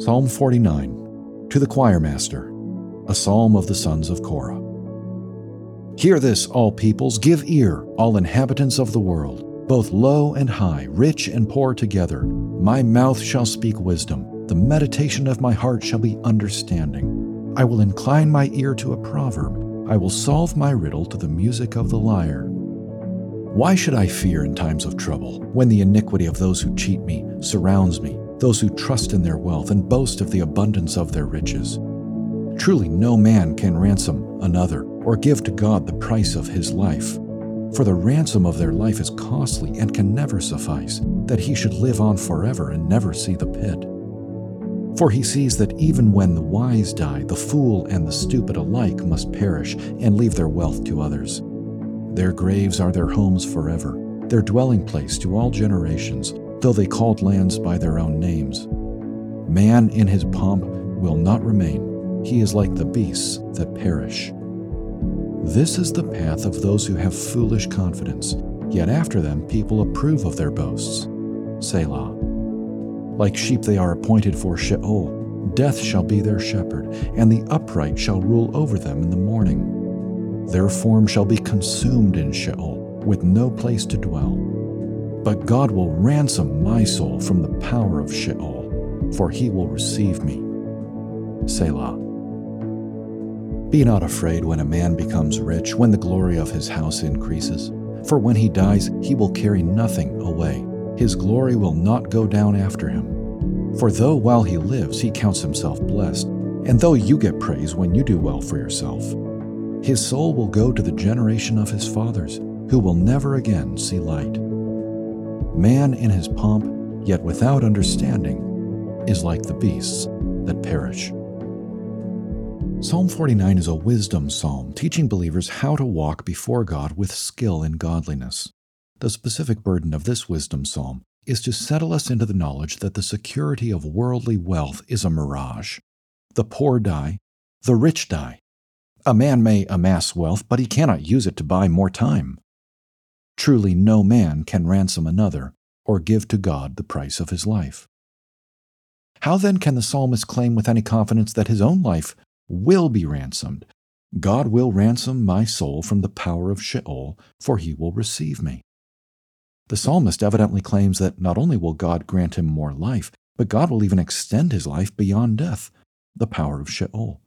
Psalm 49 To the choir master, a psalm of the sons of Korah. Hear this, all peoples, give ear, all inhabitants of the world, both low and high, rich and poor together. My mouth shall speak wisdom, the meditation of my heart shall be understanding. I will incline my ear to a proverb, I will solve my riddle to the music of the lyre. Why should I fear in times of trouble, when the iniquity of those who cheat me surrounds me? Those who trust in their wealth and boast of the abundance of their riches. Truly, no man can ransom another or give to God the price of his life. For the ransom of their life is costly and can never suffice, that he should live on forever and never see the pit. For he sees that even when the wise die, the fool and the stupid alike must perish and leave their wealth to others. Their graves are their homes forever, their dwelling place to all generations though they called lands by their own names. Man in his pomp will not remain, he is like the beasts that perish. This is the path of those who have foolish confidence, yet after them people approve of their boasts. Selah. Like sheep they are appointed for Sheol. Death shall be their shepherd, and the upright shall rule over them in the morning. Their form shall be consumed in Sheol, with no place to dwell. But God will ransom my soul from the power of Sheol, for he will receive me. Selah. Be not afraid when a man becomes rich, when the glory of his house increases. For when he dies, he will carry nothing away. His glory will not go down after him. For though while he lives he counts himself blessed, and though you get praise when you do well for yourself, his soul will go to the generation of his fathers, who will never again see light. Man in his pomp, yet without understanding, is like the beasts that perish. Psalm 49 is a wisdom psalm teaching believers how to walk before God with skill in godliness. The specific burden of this wisdom psalm is to settle us into the knowledge that the security of worldly wealth is a mirage. The poor die, the rich die. A man may amass wealth, but he cannot use it to buy more time. Truly, no man can ransom another or give to God the price of his life. How then can the psalmist claim with any confidence that his own life will be ransomed? God will ransom my soul from the power of Sheol, for he will receive me. The psalmist evidently claims that not only will God grant him more life, but God will even extend his life beyond death, the power of Sheol.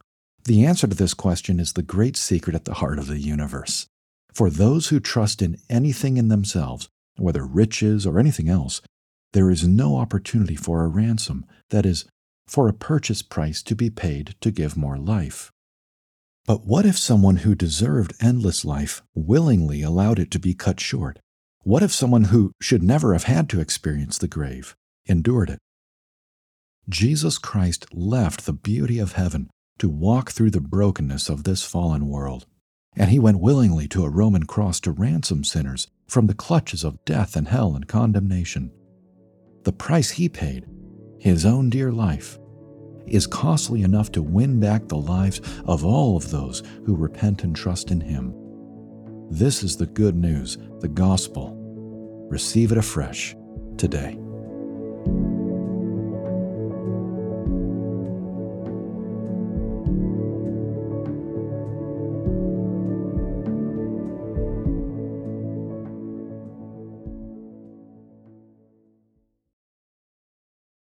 The answer to this question is the great secret at the heart of the universe. For those who trust in anything in themselves, whether riches or anything else, there is no opportunity for a ransom, that is, for a purchase price to be paid to give more life. But what if someone who deserved endless life willingly allowed it to be cut short? What if someone who should never have had to experience the grave endured it? Jesus Christ left the beauty of heaven to walk through the brokenness of this fallen world and he went willingly to a Roman cross to ransom sinners from the clutches of death and hell and condemnation. The price he paid, his own dear life, is costly enough to win back the lives of all of those who repent and trust in him. This is the good news, the gospel. Receive it afresh today.